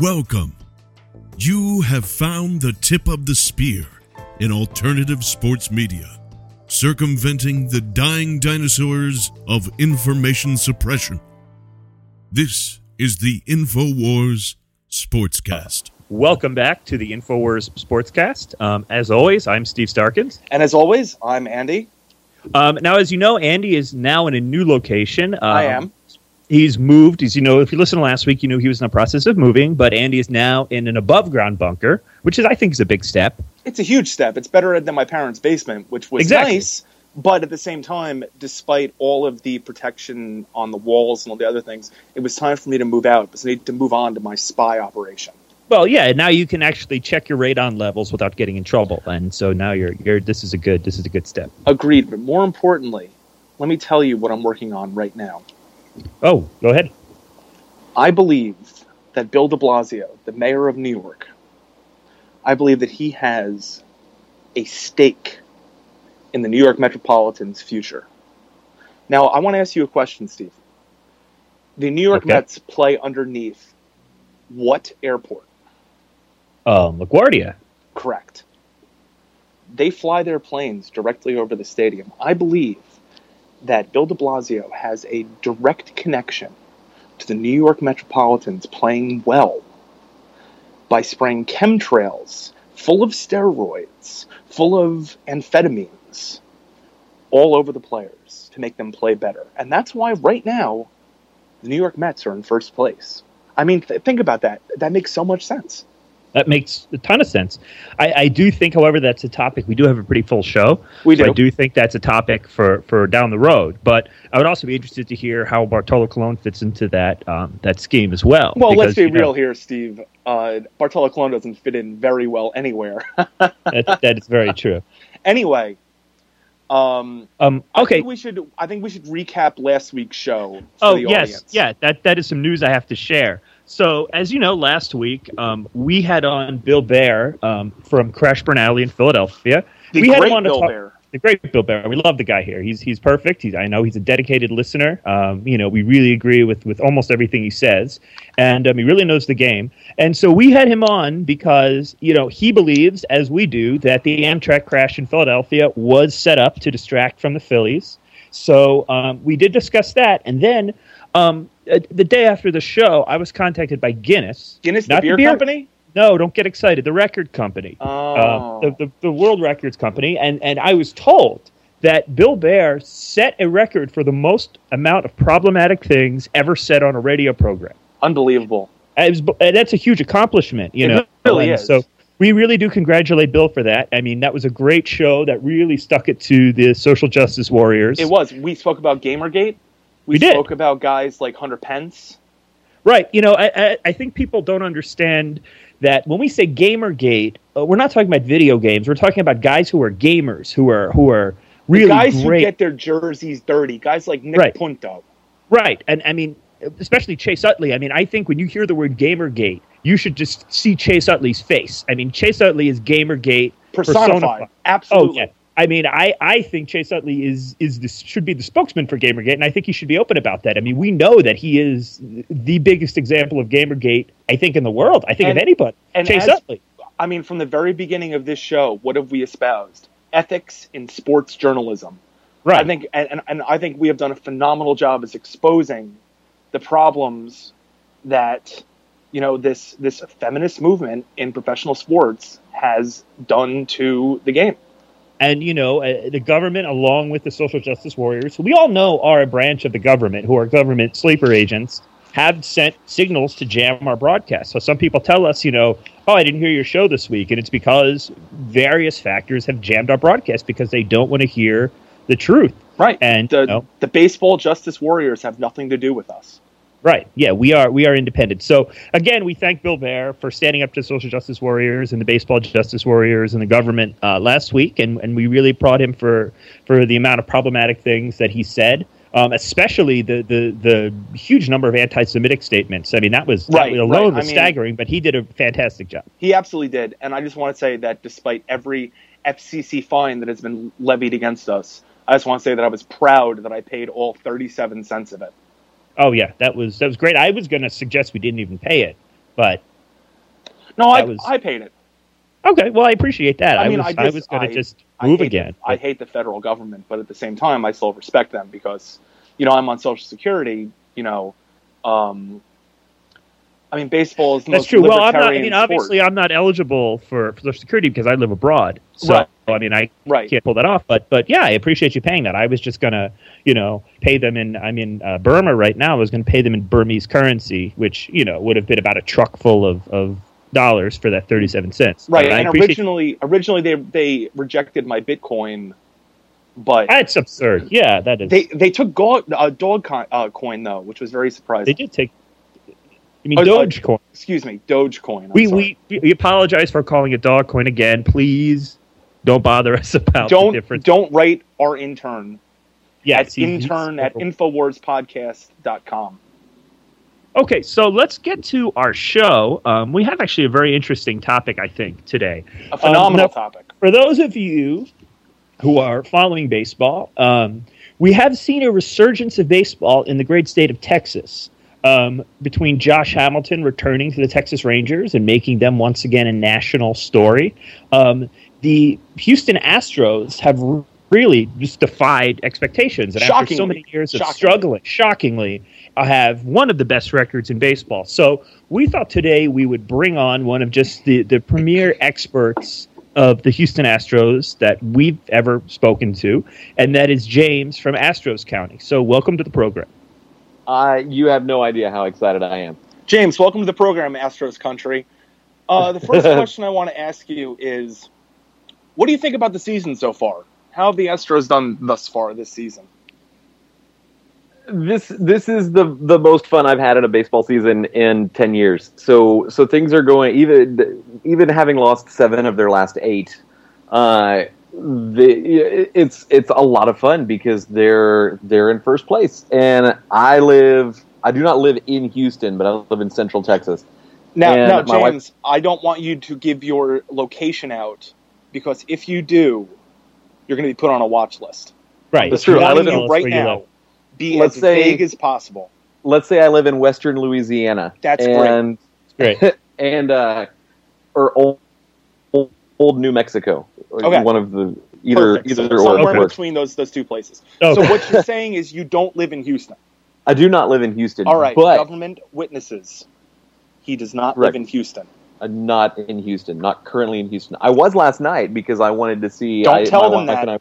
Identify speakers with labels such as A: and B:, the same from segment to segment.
A: Welcome. You have found the tip of the spear in alternative sports media, circumventing the dying dinosaurs of information suppression. This is the InfoWars Sportscast.
B: Welcome back to the InfoWars Sportscast. Um, as always, I'm Steve Starkins.
C: And as always, I'm Andy.
B: Um, now, as you know, Andy is now in a new location. Um,
C: I am.
B: He's moved. As you know, if you listened to last week, you knew he was in the process of moving. But Andy is now in an above ground bunker, which is, I think, is a big step.
C: It's a huge step. It's better than my parents' basement, which was
B: Exactly.
C: nice. But at the same time, despite all of the protection on the walls and all the other things, it was time for me to move out. Because I need to move on to my spy operation.
B: Well, yeah. Now you can actually check your radon levels without getting in trouble, and so now you're you're. This is a good. This is a good step.
C: Agreed. But more importantly, let me tell you what I'm working on right now.
B: Oh, go ahead.
C: I believe that Bill de Blasio, the mayor of New York, I believe that he has a stake in the New York Metropolitan's future. Now, I want to ask you a question, Steve. The New York
B: Okay.
C: Mets play underneath what airport?
B: Um, LaGuardia.
C: Correct. They fly their planes directly over the stadium. I believe that Bill de Blasio has a direct connection to the New York Metropolitans playing well by spraying chemtrails full of steroids, full of amphetamines all over the players to make them play better. And that's why right now the New York Mets are in first place. I mean, th- think about that. That makes so much sense.
B: That makes a ton of sense. I, I do think, however, that's a topic. We do have a pretty full show.
C: We
B: so
C: do.
B: I do think that's a topic for, for down the road. But I would also be interested to hear how Bartolo Colon fits into that um, that scheme as well.
C: Well, let's be
B: you know,
C: real here, Steve. Uh, Bartolo Colon doesn't fit in very well anywhere.
B: That, that is very true.
C: anyway, um,
B: Um,
C: I
B: okay.
C: think we should. I think we should recap last week's show. For
B: Oh
C: the
B: yes,
C: audience.
B: yeah. That that is some news I have to share. So as you know, last week um, we had on Bill Baer um, from Crashburn Alley in Philadelphia.
C: The
B: we had
C: great
B: him on
C: Bill
B: talk-
C: Baer.
B: the great Bill Baer. We love the guy here. He's he's perfect. He's, I know he's a dedicated listener. Um, you know, we really agree with with almost everything he says, and um, he really knows the game. And so we had him on because you know he believes, as we do, that the Amtrak crash in Philadelphia was set up to distract from the Phillies. So um, we did discuss that, and then. Um, uh, the day after the show, I was contacted by Guinness.
C: Guinness, the
B: Not
C: beer, company.
B: No, don't get excited. The record company
C: Oh,
B: uh, the, the, the World Records Company, and, and I was told that Bill Baer set a record for the most amount of problematic things ever said on a radio program.
C: unbelievable.
B: Was- and that's a huge accomplishment, you
C: It
B: know.
C: really
B: And
C: is.
B: So we really do congratulate Bill for that. I mean, that was a great show that really stuck it to the social justice warriors.
C: It was. We spoke about GamerGate. We,
B: We did.
C: spoke about guys like Hunter Pence.
B: Right. You know, I, I, I think people don't understand that when we say Gamergate, uh, we're not talking about video games. We're talking about guys who are gamers, who are who are
C: The
B: really
C: guys
B: great.
C: who get their jerseys dirty. Guys like Nick
B: Right.
C: Punto.
B: Right. And I mean, especially Chase Utley. I mean, I think when you hear the word Gamergate, you should just see Chase Utley's face. I mean, Chase Utley is Gamergate
C: Personified.
B: Oh,
C: Absolutely.
B: yeah. I mean, I, I think Chase Utley is is this should be the spokesman for Gamergate, and I think he should be open about that. I mean, we know that he is the biggest example of Gamergate, I think, in the world. I think
C: And-
B: of anybody.
C: and
B: Chase
C: as-
B: Utley.
C: I mean, from the very beginning of this show, what have we espoused? Ethics in sports journalism.
B: Right.
C: I think, and, and, and I think we have done a phenomenal job as exposing the problems that you know this this feminist movement in professional sports has done to the game.
B: And you know uh, the government along with the social justice warriors who we all know are a branch of the government who are government sleeper agents have sent signals to jam our broadcast so some people tell us you know oh i didn't hear your show this week and it's because various factors have jammed our broadcast because they don't want to hear the truth
C: Right.
B: and
C: the
B: you know,
C: the baseball justice warriors have nothing to do with us.
B: Right. Yeah, we are we are independent. So again, we thank Bill Baer for standing up to the social justice warriors and the baseball justice warriors and the government uh, last week, and, and we really applaud him for for the amount of problematic things that he said. Um, especially the, the the huge number of anti-Semitic statements. I mean, that was that
C: Right,
B: alone
C: right. I
B: was
C: mean-
B: staggering. But he did a fantastic job.
C: He absolutely did, and I just want to say that despite every FCC fine that has been levied against us, I just want to say that I was proud that I paid all thirty-seven cents of it.
B: Oh yeah, that was that was great. I was going to suggest we didn't even pay it, but
C: No, I,
B: was-
C: I paid it.
B: Okay, well, I appreciate that.
C: I
B: I,
C: mean,
B: was
C: I
B: I, was going to just move again.
C: The, I hate the federal government, but at the same time, I still respect them because, you know, I'm on Social Security. You know, um, I mean, baseball is the
B: That's true. Well, I'm not. I mean,
C: sport.
B: obviously, I'm not eligible for for Social Security because I live abroad. So,
C: Right.
B: I mean, I
C: right.
B: can't pull that off. But but yeah, I appreciate you paying that. I was just gonna, you know, pay them in. I'm in uh, Burma right now. I was gonna pay them in Burmese currency, which you know would have been about a truck full of of dollars for that 37 cents.
C: Right,
B: I
C: and originally, originally they they rejected my Bitcoin, but
B: that's absurd. Yeah, that is.
C: they they took go- uh, dog coin, uh, coin though, which was very surprising.
B: They did take. I mean,
C: uh,
B: Dogecoin.
C: Excuse me, Dogecoin. I'm
B: We,
C: sorry.
B: we we apologize for calling it Dogcoin again. Please don't bother us about the
C: don't
B: difference.
C: don't write our intern
B: Yes,
C: at intern at infowarspodcast.com.
B: Okay, so let's get to our show. Um, we have actually a very interesting topic, I think, today.
C: A phenomenal
B: now-
C: topic.
B: For those of you who are following baseball, um, we have seen a resurgence of baseball in the great state of Texas. Um, between Josh Hamilton returning to the Texas Rangers and making them once again a national story, um, the Houston Astros have really just defied expectations. And after so many years of
C: Shockingly.
B: struggling, shockingly, uh, have one of the best records in baseball. So we thought today we would bring on one of just the, the premier experts of the Houston Astros that we've ever spoken to, and that is James from Astros County. So welcome to the program.
D: Uh, you have no idea how excited I am.
C: James, welcome to the program, Astros Country. Uh, the first question I want to ask you is what do you think about the season so far? How have the Astros done thus far this season?
D: This this is the the most fun I've had in a baseball season in ten years. So so things are going even even having lost seven of their last eight. Uh, the, it's it's a lot of fun because they're they're in first place, and I live I do not live in Houston, but I live in Central Texas.
C: Now,
D: And
C: now
D: my wife-
C: James, I don't want you to give your location out because if you do, you're going to be put on a watch list.
B: Right.
D: That's true.
C: I'm
D: I
C: telling
D: live in-
C: right now, be
D: Let's
C: as
D: say-
C: vague as possible.
D: Let's say I live in Western Louisiana.
C: That's great.
D: and
B: Great.
D: and uh, or old, old, old New Mexico.
C: Okay.
D: One of the either
C: Perfect.
D: either
C: So
D: or
C: somewhere
D: works.
C: between those those two places.
B: Oh.
C: So what you're saying is you don't live in Houston.
D: I do not live in Houston.
C: All right,
D: but
C: government witnesses. He does not
D: Right.
C: live in Houston.
D: I'm not in Houston. Not currently in Houston. I was last night because I wanted to see.
C: Don't
D: I,
C: tell them that.
D: I-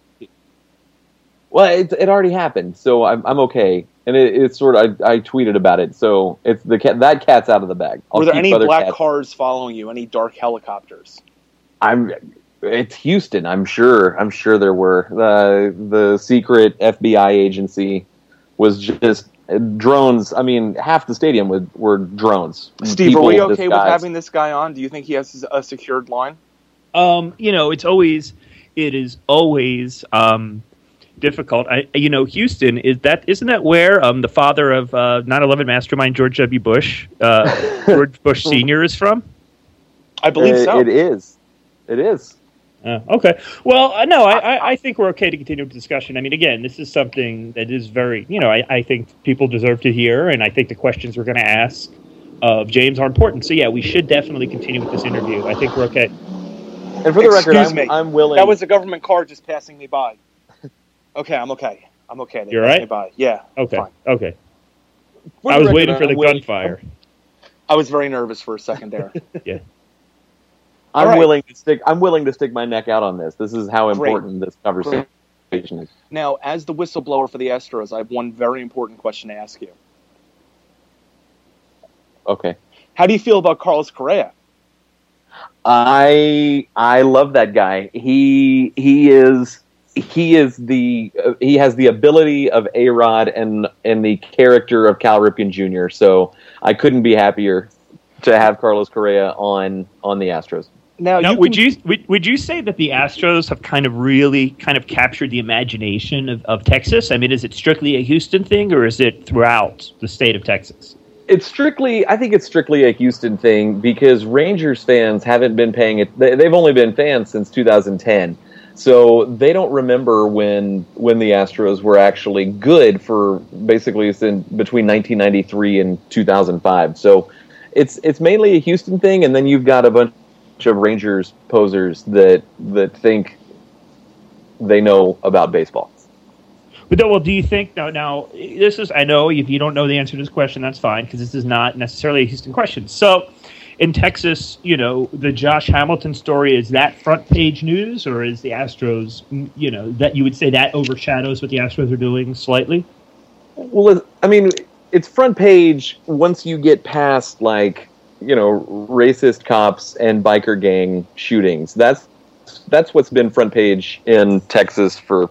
D: well, it, it already happened, so I'm, I'm okay. And it, it's sort of I, I tweeted about it, so it's the cat that cat's out of the bag. I'll
C: Were there any black
D: cats-
C: cars following you? Any dark helicopters?
D: I'm. It's Houston. I'm sure. I'm sure there were. The the secret FBI agency was just drones. I mean, half the stadium was, were drones.
C: Steve,
D: People
C: are we okay with having this guy on? Do you think he has a secured line?
B: Um, you know, it's always it is always um, difficult. I, you know, Houston is that isn't that where um, the father of uh, 9/11 mastermind George W. Bush, uh, George Bush Senior, is from?
C: I believe
D: It-
C: so.
D: It is. It is.
B: Uh, okay. Well, uh, no, I, I, I think we're okay to continue the discussion. I mean, again, this is something that is very, you know, I, I think people deserve to hear, and I think the questions we're going to ask of James are important. So, yeah, we should definitely continue with this interview. I think we're okay.
D: And for the record, I'm,
C: me.
D: I'm willing.
C: That was a government car just passing me by. Okay, I'm okay. I'm okay. They
B: You're right?
C: Me by. Yeah.
B: Okay.
C: Fine.
B: Okay.
D: for
B: I was
D: record,
B: waiting for
D: I'm
B: the
D: willing-
B: gunfire.
C: I was very nervous for a second there.
D: I'm
C: right.
D: willing to stick. I'm willing to stick my neck out on this. This is how
C: Great.
D: important this conversation is.
C: now, as the whistleblower for the Astros, I have one very important question to ask you.
D: Okay.
C: How do you feel about Carlos Correa?
D: I I love that guy. He he is he is the uh, he has the ability of A Rod and and the character of Cal Ripken Jr. So I couldn't be happier to have Carlos Correa on on the Astros.
C: Now,
B: Now,
C: you
B: would
C: can-
B: you would, would you say that the Astros have kind of really kind of captured the imagination of, of Texas? I mean, is it strictly a Houston thing, or is it throughout the state of Texas?
D: It's strictly I think it's strictly a Houston thing because Rangers fans haven't been paying it. They, they've only been fans since 2010. So they don't remember when when the Astros were actually good for basically since between 1993 and 2005. So it's it's mainly a Houston thing, and then you've got a bunch of Rangers posers that that think they know about baseball.
B: But then, well, do you think now? Now, this is I know if you don't know the answer to this question, that's fine because this is not necessarily a Houston question. So, in Texas, you know, the Josh Hamilton story is that front page news, or is the Astros, mm, you know, that you would say that overshadows what the Astros are doing slightly?
D: Well, I mean, it's front page once you get past like you know racist cops and biker gang shootings. That's that's what's been front page in Texas for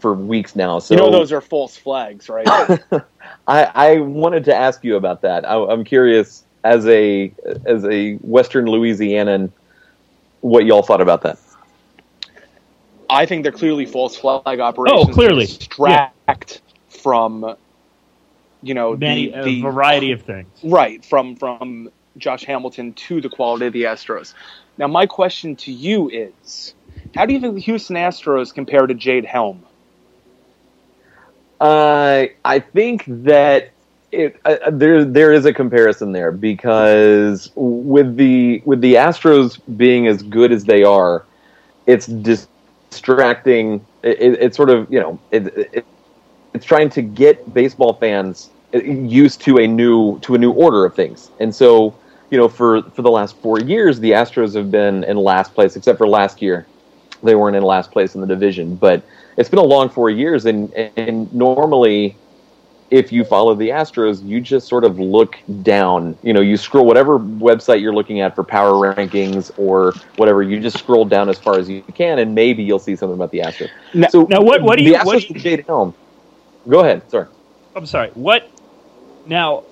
D: for weeks now. So
C: you know those are false flags, right?
D: I, I wanted to ask you about that. I, I'm curious as a as a Western Louisianan, what y'all thought about that.
C: I think they're clearly false flag operations.
B: Oh, clearly,
C: to distract yeah. from you know
B: many
C: the,
B: the, a variety of things.
C: Right from from Josh Hamilton to the quality of the Astros. Now, my question to you is, how do you think the Houston Astros compare to Jade Helm?
D: Uh, I think that it, uh, there there is a comparison there because with the with the Astros being as good as they are, it's distracting. It, it, it's sort of you know it, it's trying to get baseball fans used to a new to a new order of things, and so you know for for the last four years, the Astros have been in last place, except for last year, they weren't in last place in the division, but it's been a long four years, and and normally if you follow the Astros, you just sort of look down. You know, you scroll whatever website you're looking at for power rankings or whatever. You just scroll down as far as you can, and maybe you'll see something about the Astros.
B: Now, so now what? What do you?
D: The
B: what
D: do you, Jade Helm. Go ahead. Sorry.
B: I'm sorry. What? Now,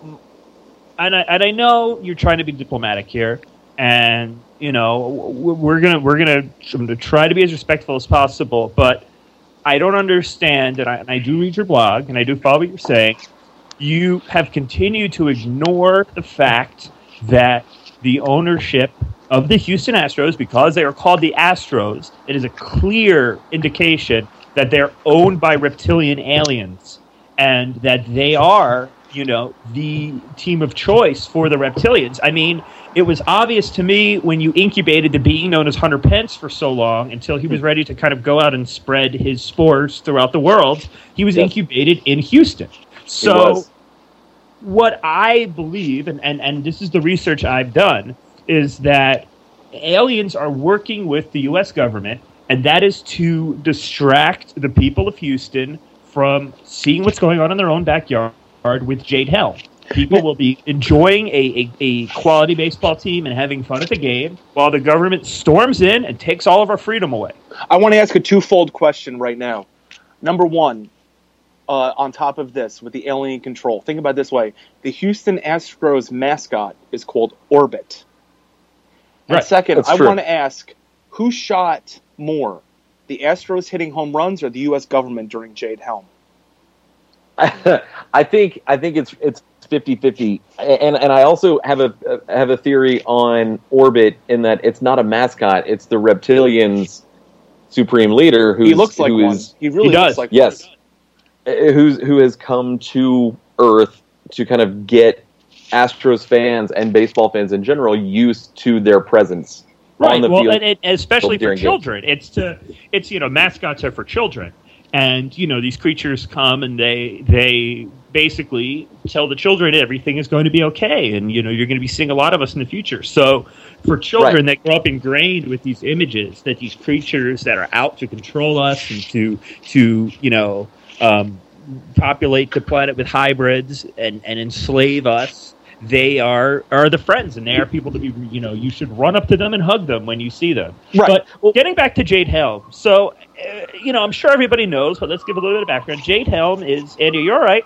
B: and I, and I know you're trying to be diplomatic here, and you know we're gonna we're gonna try to be as respectful as possible, but I don't understand, and I, and I do read your blog and I do follow what you're saying. You have continued to ignore the fact that the ownership of the Houston Astros, because they are called the Astros, it is a clear indication that they're owned by reptilian aliens and that they are, you know, the team of choice for the reptilians. I mean, it was obvious to me when you incubated the being known as Hunter Pence for so long until he was ready to kind of go out and spread his spores throughout the world. He was incubated in Houston. So, what I believe, and, and, and this is the research I've done, is that aliens are working with the U.S. government, and that is to distract the people of Houston from seeing what's going on in their own backyard with Jade Helm people will be enjoying a, a, a, quality baseball team and having fun at the game while the government storms in and takes all of our freedom away.
C: I want to ask a twofold question right now. Number one, uh, on top of this, with the alien control, think about this way the Houston Astros mascot is called Orbit. And right. second, That's I want to ask who shot more, the Astros hitting home runs or the U.S. government during Jade Helm?
D: I think I think it's it's 50-50 and and I also have a have a theory on Orbit in that it's not a mascot. It's the reptilians supreme leader who
C: he looks like who is,
D: he
C: really
D: he
C: does. looks like
D: yes. one. Uh, who's who has come to earth to kind of get Astros fans and baseball fans in general used to their presence
B: right. well and, and especially for children. Games. it's to it's you know mascots are for children and you know these creatures come and they they basically tell the children everything is going to be okay and you know you're going to be seeing a lot of us in the future so for children right. that grow up ingrained with these images that these creatures that are out to control us and to to you know um, populate the planet with hybrids and and enslave us they are are the friends and they are people that you you know you should run up to them and hug them when you see them.
C: Right.
B: But well, getting back to jade helm so uh, you know i'm sure everybody knows but let's give a little bit of background. Jade helm is andy you're all right.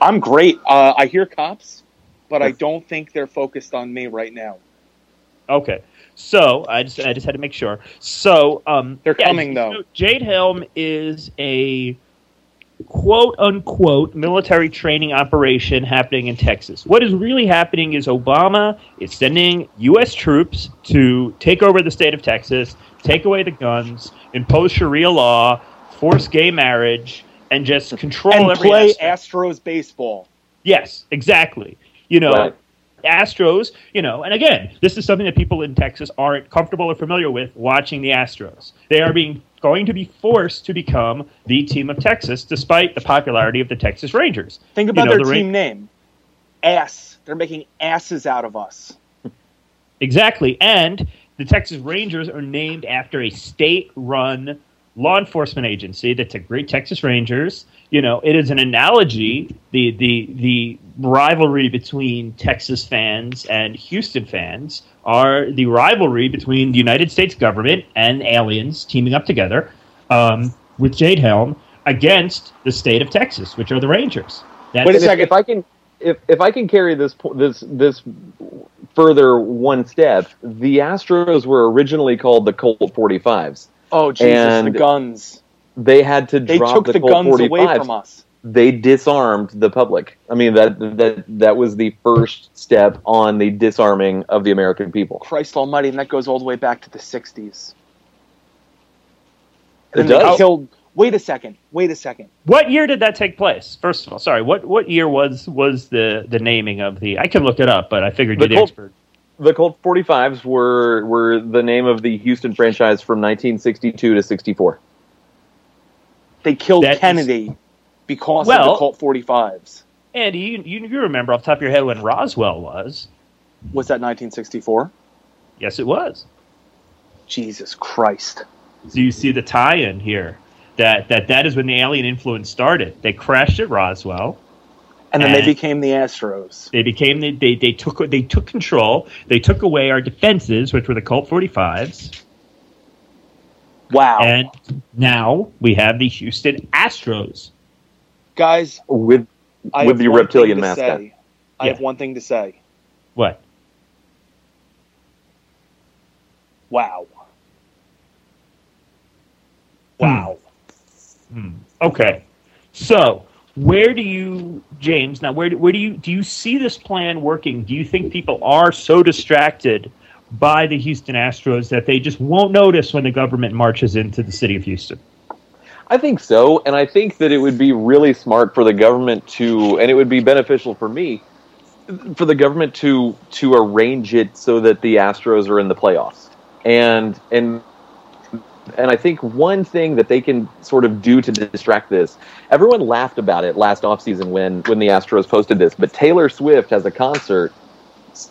C: i'm great. Uh, i hear cops but i don't think they're focused on me right now.
B: Okay. So I just I just had to make sure. So um,
C: they're yeah, coming though.
B: Jade Helm is a quote unquote military training operation happening in Texas. What is really happening is Obama is sending U.S. troops to take over the state of Texas, take away the guns, impose Sharia law, force gay marriage, and just control
C: and
B: every
C: play aspect. Astros baseball.
B: Yes, exactly. You know, right. Astros, you know, and again, this is something that people in Texas aren't comfortable or familiar with watching the Astros. They are being going to be forced to become the team of Texas, despite the popularity of the Texas Rangers.
C: Think about
B: You know,
C: their
B: the
C: team
B: Ra-
C: name. Ass. They're making asses out of us.
B: Exactly. And the Texas Rangers are named after a state run law enforcement agency, the Great Texas Rangers. You know, it is an analogy, the, the, the rivalry between Texas fans and Houston fans are the rivalry between the United States government and aliens teaming up together um, with Jade Helm against the state of Texas, which are the Rangers. That's,
C: Wait a second.
D: If, I can, if if I can carry this this this further one step, the Astros were originally called the Colt 45s.
C: Oh Jesus,
D: And-
C: the guns.
D: They had to
C: They
D: drop
C: took
D: the,
C: the
D: Colt
C: guns
D: 45s.
C: away from us.
D: They disarmed the public. I mean that that that was the first step on the disarming of the American people.
C: Christ Almighty, and that goes all the way back to the '60s.
D: It
C: And they
D: does.
C: killed. Wait a second. Wait a second.
B: What year did that take place? First of all, sorry. What what year was was the the naming of the? I can look it up, but I figured
D: The
B: you're the expert.
D: The Colt 45s were were the name of the Houston franchise from 1962 to 64.
C: They killed
B: That is-
C: Kennedy because of the Colt 45s.
B: Andy, you, you you remember off the top of your head when Roswell was?
C: Was that 1964?
B: Yes, it was.
C: Jesus Christ.
B: So you see the tie-in here. That that that is when the alien influence started. They crashed at Roswell.
C: And then they became the Astros.
B: They became the, they they took they took control. They took away our defenses, which were the Colt 45s,
C: Wow.
B: and now we have the Houston Astros.
C: Guys,
D: With
C: I
D: with the reptilian
C: thing to
D: mascot.
C: say. I
B: Yeah.
C: have one thing to say.
B: What?
C: Wow. Wow.
B: Hmm. Okay. So, where do you, James? Now, where do, where do you do you see this plan working? Do you think people are so distracted by the Houston Astros that they just won't notice when the government marches into the city of Houston?
D: I think so, and I think that it would be really smart for the government to, and it would be beneficial for me, for the government to to arrange it so that the Astros are in the playoffs, and and and I think one thing that they can sort of do to distract this, everyone laughed about it last offseason when when the Astros posted this, but Taylor Swift has a concert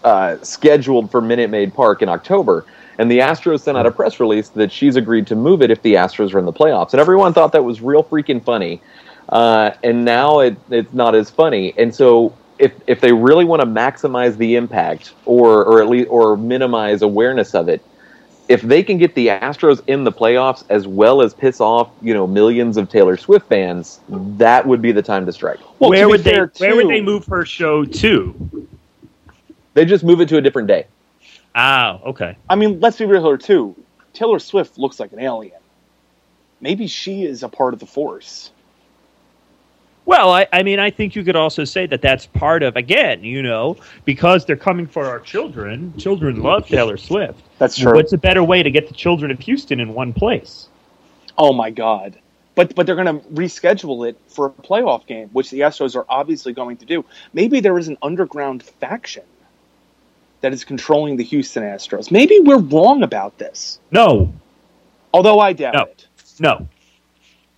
D: uh, scheduled for Minute Maid Park in October. And the Astros sent out a press release that she's agreed to move it if the Astros are in the playoffs. And everyone thought that was real freaking funny. Uh, and now it, it's not as funny. And so if, if they really want to maximize the impact or, or at least or minimize awareness of it, if they can get the Astros in the playoffs as well as piss off, you know, millions of Taylor Swift fans, that would be the time to strike.
C: Well,
B: where
C: to
B: would they
C: fair,
B: Where would they move her show to?
D: They just move it to a different day.
B: Ah, okay.
C: I mean, let's be real here too. Taylor Swift looks like an alien. Maybe she is a part of the force.
B: Well, I, I mean, I think you could also say that that's part of again, you know, because they're coming for our children. Children love Taylor Swift.
C: That's true.
B: What's a better way to get the children of Houston in one place?
C: Oh my god. But but they're going to reschedule it for a playoff game, which the Astros are obviously going to do. Maybe there is an underground faction that is controlling the Houston Astros. Maybe we're wrong about this.
B: No,
C: Although I doubt
B: No.
C: it.
B: no,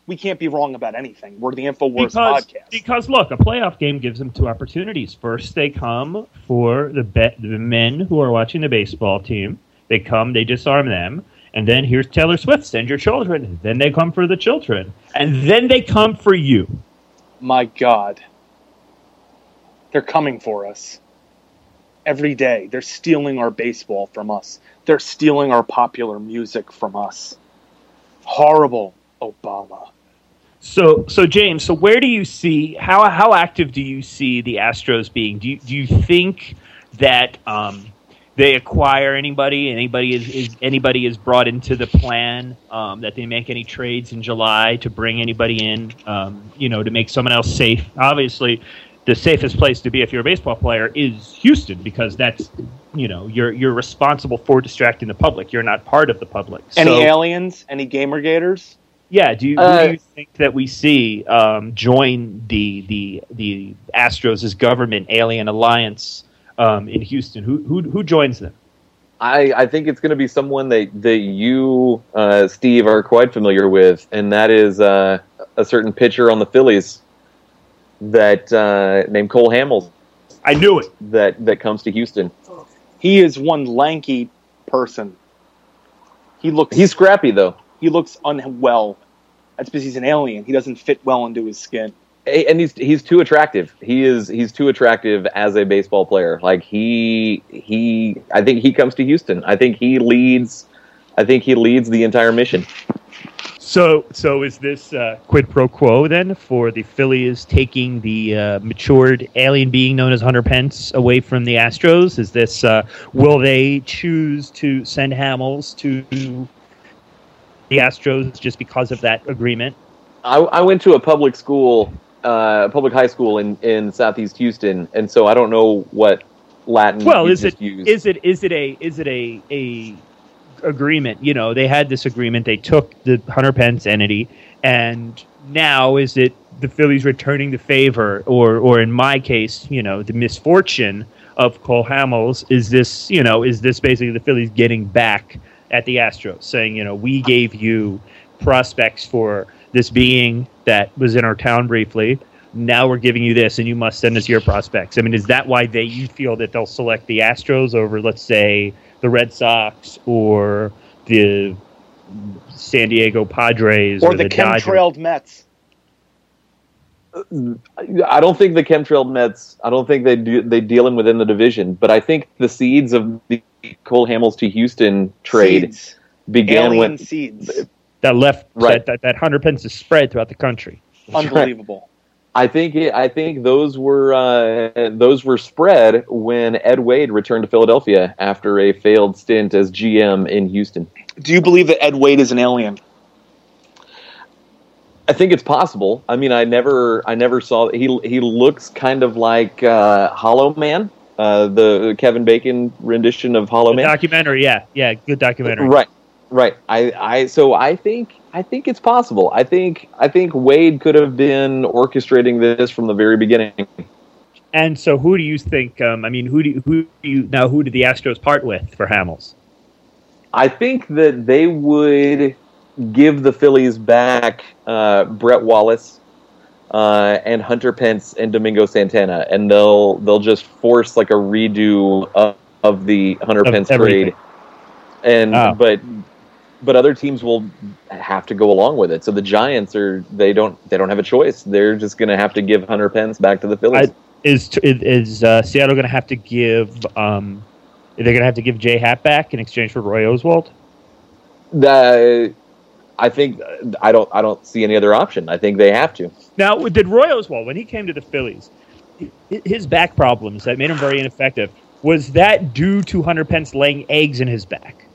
C: We can't be wrong about anything. We're the InfoWars
B: because
C: podcast.
B: because look, a playoff game gives them two opportunities. First, they come for the bet the men who are watching the baseball team. They come, they disarm them, and then here's Taylor Swift. Send your children. Then they come for the children, and then they come for you.
C: My god. They're coming for us. Every day. They're stealing our baseball from us. They're stealing our popular music from us. Horrible, Obama.
B: So, so James, so where do you see how how active do you see the Astros being? Do you, do you think that um, they acquire anybody? Anybody is, is anybody is brought into the plan? Um, that they make any trades in July to bring anybody in? Um, you know, to make someone else safe. Obviously, the safest place to be if you're a baseball player is Houston because that's you know you're you're responsible for distracting the public. You're not part of the public.
C: Any
B: So-
C: aliens? Any gamer gators?
B: Yeah, do you,
D: Uh,
B: who do you think that we see um, join the the the Astros' government alien alliance um, in Houston? Who who who joins them?
D: I, I think it's going to be someone that that you, uh, Steve, are quite familiar with, and that is uh, a certain pitcher on the Phillies that uh, named Cole Hamels.
B: I knew it.
D: That that comes to Houston.
C: He is one lanky person. He looks.
D: He's scrappy though.
C: He looks unwell. That's because he's an alien. He doesn't fit well into his skin.
D: And he's he's too attractive. He is he's too attractive as a baseball player. Like he he I think he comes to Houston. I think he leads I think he leads the entire mission.
B: So, so is this uh, quid pro quo then for the Phillies taking the uh, matured alien being known as Hunter Pence away from the Astros? Is this uh, will they choose to send Hamels to the Astros just because of that agreement?
D: I, I went to a public school, uh, public high school in, in Southeast Houston, and so I don't know what Latin.
B: Well, is it
D: used.
B: is it is it a is it a a agreement? You know, they had this agreement. They took the Hunter Pence entity, and now is it the Phillies returning the favor, or or in my case, you know, the misfortune of Cole Hamels? Is this you know is this basically the Phillies getting back at the Astros, saying you know we gave you prospects for this being that was in our town briefly. Now we're giving you this, and you must send us your prospects. I mean, is that why they you feel that they'll select the Astros over, let's say, the Red Sox or the San Diego Padres
C: Or,
B: or,
C: the,
B: Dodgers?
C: chemtrailed Mets.
D: I don't think the chemtrail Mets. I don't think they do, they deal in within the division. But I think the seeds of the Cole Hamels to Houston trade
C: Seeds.
D: began
C: Alien
D: when
C: seeds.
B: that left
D: Right.
B: that, that that Hunter Pence is spread throughout the country.
C: Unbelievable.
D: I think it, I think those were uh, those were spread when Ed Wade returned to Philadelphia after a failed stint as GM in Houston.
C: Do you believe that Ed Wade is an alien?
D: I think it's possible. I mean, I never I never saw he he looks kind of like uh, Hollow Man, uh, the Kevin Bacon rendition of Hollow
B: The
D: Man.
B: documentary, yeah, yeah, good documentary.
D: Right, right. I, I, so I think, I think it's possible. I think, I think Wade could have been orchestrating this from the very beginning.
B: And so, who do you think? Um, I mean, who do you, who do you now? Who did the Astros part with for Hamels?
D: I think that they would give the Phillies back uh, Brett Wallace uh, and Hunter Pence and Domingo Santana, and they'll they'll just force like a redo of, of the Hunter
B: Of
D: Pence
B: everything.
D: trade. And
B: Oh.
D: but but other teams will have to go along with it. So the Giants are they don't they don't have a choice. They're just going to have to give Hunter Pence back to the Phillies.
B: Is is uh, Seattle going to have to give? Um, they're going to have to give Jay Happ back in exchange for Roy Oswalt.
D: The, I think I don't I don't see any other option. I think they have to.
B: Now, did Roy Oswalt when he came to the Phillies, his back problems that made him very ineffective? Was that due to Hunter Pence laying eggs in his back?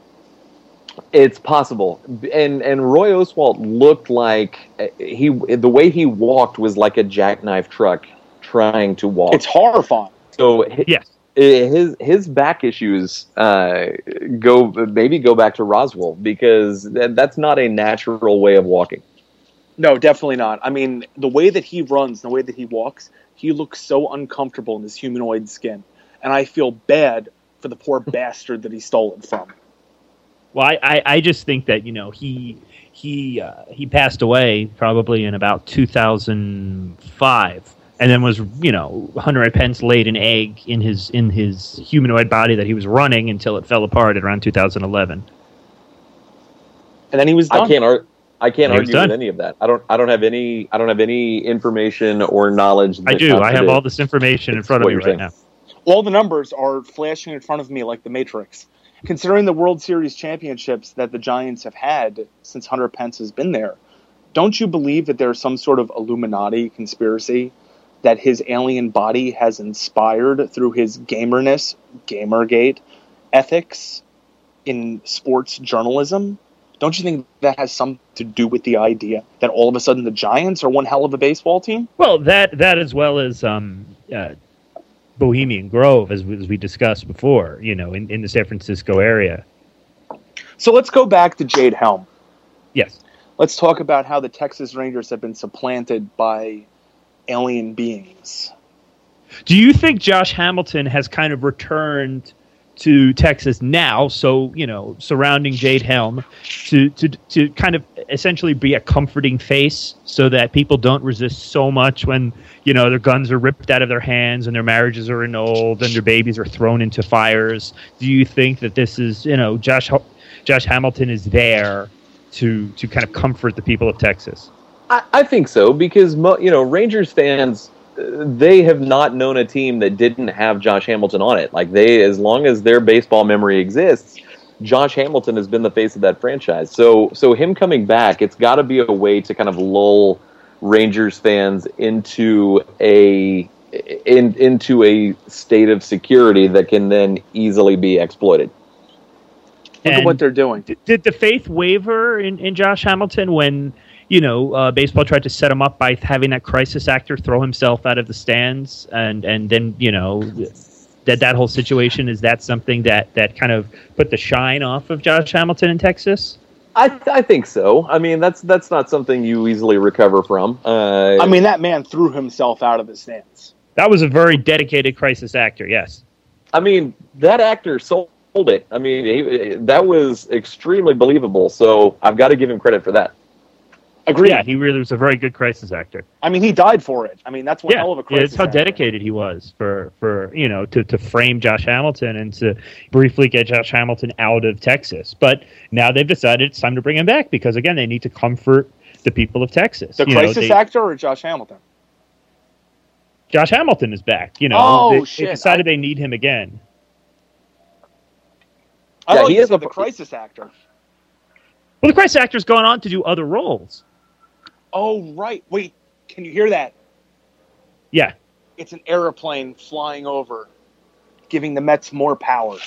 D: It's possible, and and Roy Oswalt looked like uh, he the way he walked was like a jackknife truck trying to walk.
C: It's horrifying.
D: so hi-
B: Yes.
D: his his back issues uh, go maybe go back to Roswell because that's not a natural way of walking.
C: No, definitely not. I mean, the way that he runs, the way that he walks, he looks so uncomfortable in his humanoid skin. And I feel bad for the poor bastard that he stole it from.
B: Well, I, I, I just think that you know he he uh, he passed away probably in about 2005, and then was you know Hunter Pence laid an egg in his in his humanoid body that he was running until it fell apart at around 2011.
C: And then he was done.
D: I can't ar- I can't
B: He
D: argue
B: done.
D: with any of that. I don't I don't have any I don't have any information or knowledge.
B: I do. I have all this information in front of me
D: you're
B: right
D: saying.
B: now.
C: All the numbers are flashing in front of me like the Matrix. Considering the World Series championships that the Giants have had since Hunter Pence has been there, don't you believe that there's some sort of Illuminati conspiracy that his alien body has inspired through his gamerness, Gamergate, ethics in sports journalism? Don't you think that has something to do with the idea that all of a sudden the Giants are one hell of a baseball team?
B: Well, that that as well as um, uh, Bohemian Grove, as, we- as we discussed before, you know, in, in the San Francisco area.
C: So let's go back to Jade Helm.
B: Yes.
C: Let's talk about how the Texas Rangers have been supplanted by alien beings.
B: Do you think Josh Hamilton has kind of returned to Texas now, so you know, surrounding Jade Helm, to to to kind of essentially be a comforting face, so that people don't resist so much when you know their guns are ripped out of their hands and their marriages are annulled and their babies are thrown into fires. Do you think that this is you know Josh Josh Hamilton is there to to kind of comfort the people of Texas?
D: I, I think so because you know Rangers fans they have not known a team that didn't have Josh Hamilton on it. Like they, as long as their baseball memory exists, Josh Hamilton has been the face of that franchise. So, so him coming back, it's got to be a way to kind of lull Rangers fans into a in, into a state of security that can then easily be exploited.
C: Look
B: And
C: at what they're doing.
B: did, did the faith waver in, in Josh Hamilton when you know uh, baseball tried to set him up by having that crisis actor throw himself out of the stands and and then you know that that whole situation is that something that that kind of put the shine off of Josh Hamilton in Texas?
D: I, I think so. I mean, that's that's not something you easily recover from. Uh,
C: I mean, that man threw himself out of the stands.
B: That was a very dedicated crisis actor. Yes.
D: I mean, that actor sold it. I mean, he, that was extremely believable. So I've got to give him credit for that.
C: Agreed.
B: Yeah, he really was a very good crisis actor.
C: I mean, he died for it. I mean, that's one
B: yeah,
C: hell of a crisis.
B: yeah, it's how
C: actor.
B: dedicated he was for for you know to to frame Josh Hamilton and to briefly get Josh Hamilton out of Texas. But now they've decided it's time to bring him back because again they need to comfort the people of Texas.
C: The
B: You know,
C: crisis
B: they-
C: actor or Josh Hamilton?
B: Josh Hamilton is back. You know,
C: Oh,
B: they, they
C: shit.
B: decided they need him again.
C: I
D: Yeah,
C: like
D: he is a-
C: the crisis actor.
B: Well, the crisis actor's gone on to do other roles.
C: Oh, right. Wait, can you hear that?
B: Yeah,
C: It's an airplane flying over, giving the Mets more power.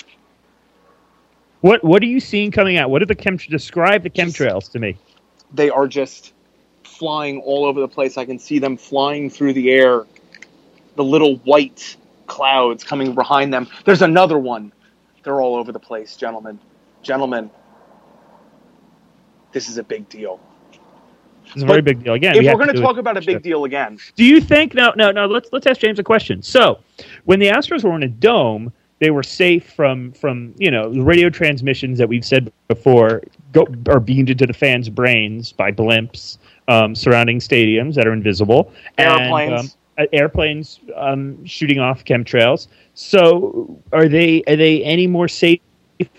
B: what what are you seeing coming out? What are the chem? Describe the chemtrails to me.
C: They are just flying all over the place. I can see them flying through the air. The little white clouds coming behind them. There's another one. They're all over the place, gentlemen. Gentlemen, this is a big deal.
B: It's a very big deal. Again,
C: if
B: we
C: we're going to talk about a big deal again,
B: Do you think no no no let's let's ask James a question. So when the Astros were in a dome, they were safe from from you know the radio transmissions that we've said before go are beamed into the fans' brains by blimps um, surrounding stadiums that are invisible and,
C: Airplanes.
B: um, uh, airplanes um, shooting off chemtrails. So are they are they any more safe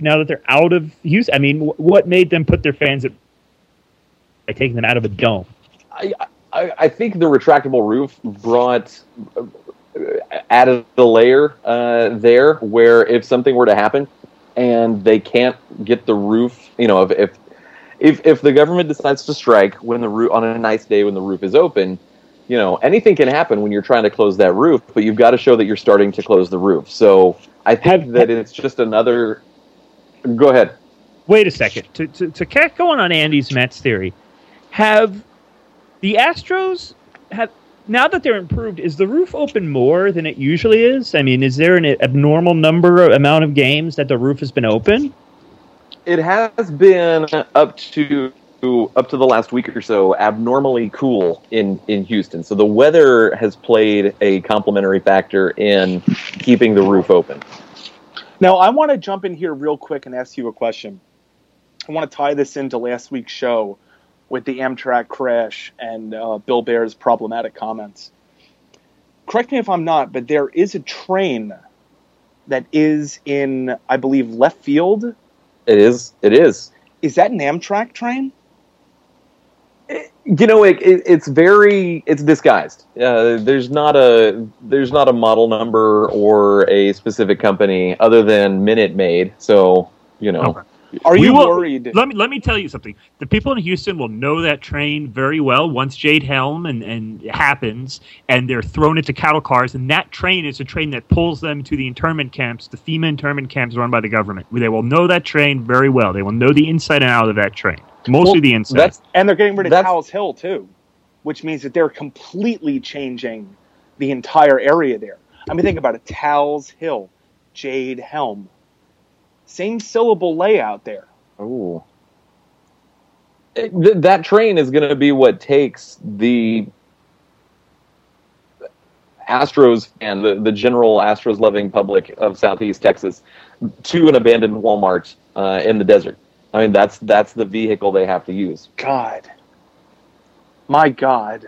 B: now that they're out of use? I mean, wh- what made them put their fans at by taking them out of a dome?
D: I, I, I think the retractable roof brought uh, added a layer uh, there where if something were to happen and they can't get the roof, you know, if if if, if the government decides to strike when the roof on a nice day when the roof is open, you know, anything can happen when you're trying to close that roof, but you've got to show that you're starting to close the roof. So I think
B: Have-
D: that it's just another. Go ahead.
B: wait a second. To, to, to keep going on Andy's Mets theory, have the Astros have now that they're improved? Is the roof open more than it usually is? I mean, is there an abnormal number amount of games that the roof has been open?
D: It has been up to up to the last week or so abnormally cool in in Houston. So the weather has played a complementary factor in keeping the roof open.
C: Now, I want to jump in here real quick and ask you a question. I want to tie this into last week's show with the Amtrak crash and uh, Bill Baer's problematic comments. Correct me if I'm not, but there is a train that is in, I believe, left field.
D: It is. It is.
C: Is that an Amtrak train?
D: You know, it, it, it's very it's disguised. Uh, there's not a there's not a model number or a specific company other than Minute Maid. So you know,
B: Okay.
C: Are
B: We
C: you
B: will-
C: worried?
B: Let me let me tell you something. The people in Houston will know that train very well once Jade Helm and, and it happens, and they're thrown into cattle cars. And that train is a train that pulls them to the internment camps, the FEMA internment camps run by the government. They will know that train very well. They will know the inside and out of that train, mostly
D: Well,
B: the inside.
D: that's
C: And they're getting rid of
D: That's-
C: Tal's Hill too, which means that they're completely changing the entire area there. I mean, think about it: Tal's Hill, Jade Helm, same syllable layout there.
D: It- th- that train is going to be what takes the Astros and the, the general Astros loving public of Southeast Texas to an abandoned Walmart uh, in the desert. I mean, that's that's the vehicle they have to use.
C: God. My God.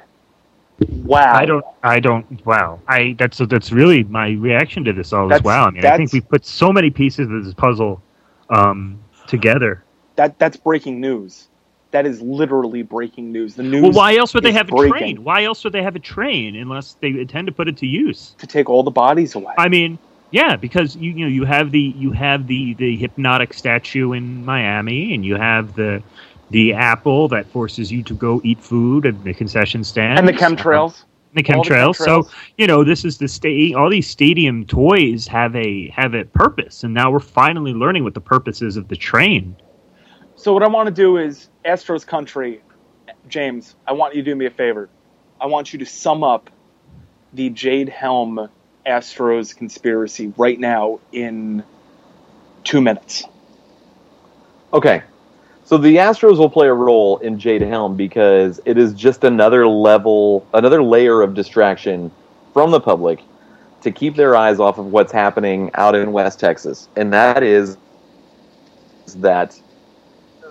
C: Wow.
B: I don't. I don't. Wow. I. That's that's really my reaction to this all. Is
C: That's-
B: wow. I mean, I think we put so many pieces of this puzzle um, together.
C: That that's breaking news. That is literally breaking news. The news
B: Well, why else would they
C: is
B: have a train? Why else would they have a train unless they intend to put it to use?
C: to take all the bodies away.
B: I mean, yeah, because you you know you have the you have the the hypnotic statue in Miami, and you have the the apple that forces you to go eat food at the concession stand,
C: and the chemtrails.
B: the
C: All the
B: chemtrails. So you know this is the state. All these stadium toys have a have a purpose, and now we're finally learning what the purpose is of the train.
C: So what I want to do is Astros County, James. I want you to do me a favor. I want you to sum up the Jade Helm Astros conspiracy right now in two minutes.
D: Okay. So the Astros will play a role in Jade Helm because it is just another level, another layer of distraction from the public to keep their eyes off of what's happening out in West Texas. And that is that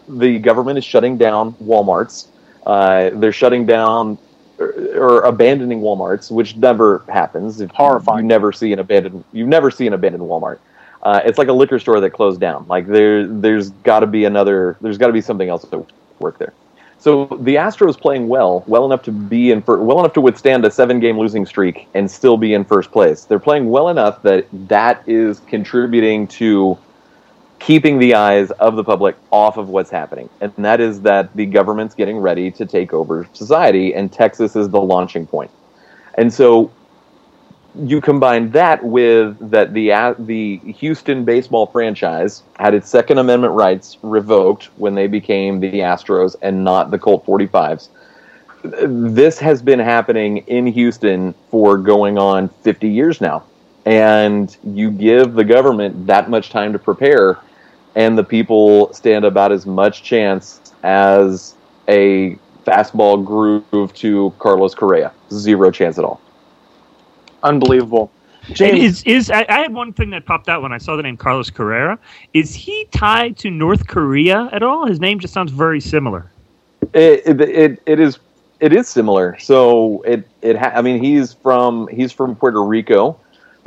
D: the government is shutting down Walmarts. Uh, they're shutting down or, or abandoning Walmarts, which never happens. If
C: Horrifying.
D: You never see an abandoned. You never see an abandoned Walmart. Uh, it's like a liquor store that closed down. Like there, there's got to be another. There's got to be something else to work there. So the Astros playing well, well enough to be in, fir- well enough to withstand a seven-game losing streak and still be in first place. They're playing well enough that that is contributing to keeping the eyes of the public off of what's happening, and that is that the government's getting ready to take over society, and Texas is the launching point. And so you combine that with that the uh, the Houston baseball franchise had its Second Amendment rights revoked when they became the Astros and not the Colt 45s. This has been happening in Houston for going on 50 years now. And you give the government that much time to prepare, and the people stand about as much chance as a fastball groove to Carlos Correa. Zero chance at all.
C: Unbelievable. James,
B: is is I, I had one thing that popped out when I saw the name Carlos Correa. Is he tied to North Korea at all? His name just sounds very similar.
D: It, it, it, it is it is similar. So it it ha- I mean he's from he's from Puerto Rico,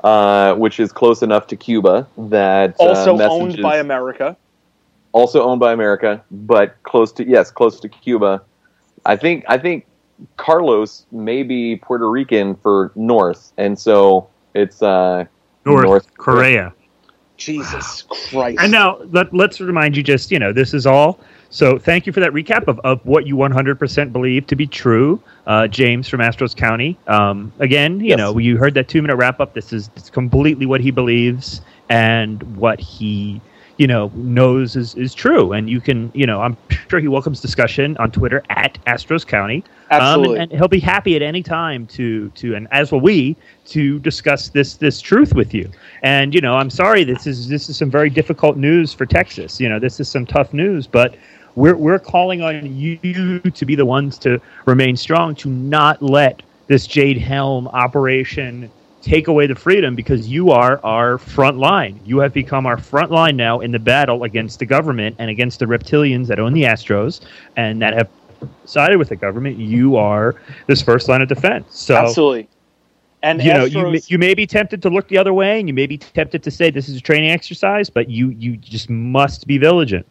D: uh, which is close enough to Cuba that uh,
C: also owned by America.
D: also owned by America, but close to yes, close to Cuba. I think I think Carlos may be Puerto Rican for North, and so it's uh,
B: North,
D: North
B: Korea.
C: Jesus Christ.
B: And now let, let's remind you just, you know, this is all. So thank you for that recap of, of what you 100% believe to be true, uh, James from Astros County. Um, again, you
D: Yes.
B: know, you heard that two minute wrap up. This is it's completely what he believes and what he, you know, knows is, is true. And you can, you know, I'm sure he welcomes discussion on Twitter at Astros County. Um,
C: Absolutely.
B: and, and he'll be happy at any time to to and as will we to discuss this this truth with you. And you know, I'm sorry this is this is some very difficult news for Texas. You know, this is some tough news, but we're we're calling on you to be the ones to remain strong to not let this Jade Helm operation take away the freedom because you are our front line. You have become our front line now in the battle against the government and against the reptilians that own the Astros and that have sided with the government. You are this first line of defense. So
C: Absolutely. And
B: you know, you may, you may be tempted to look the other way, and you may be tempted to say this is a training exercise, but you you just must be vigilant.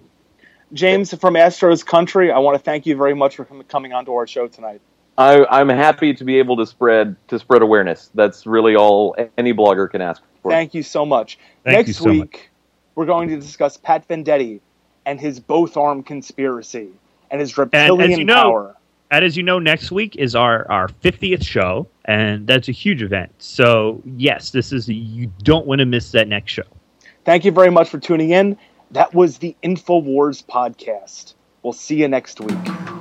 C: James from Astros County, I want to thank you very much for coming on to our show tonight.
D: I, I'm happy to be able to spread to spread awareness. That's really all any blogger can ask for.
C: Thank you so much.
B: Thank
C: Next
B: so
C: week, we're going to discuss Pat Venditte and his both arm conspiracy and his reptilian
B: you know-
C: power.
B: And as you know, next week is our our fiftieth show, and that's a huge event. So yes, this is you don't want to miss that next show.
C: Thank you very much for tuning in. That was the InfoWars podcast. We'll see you next week.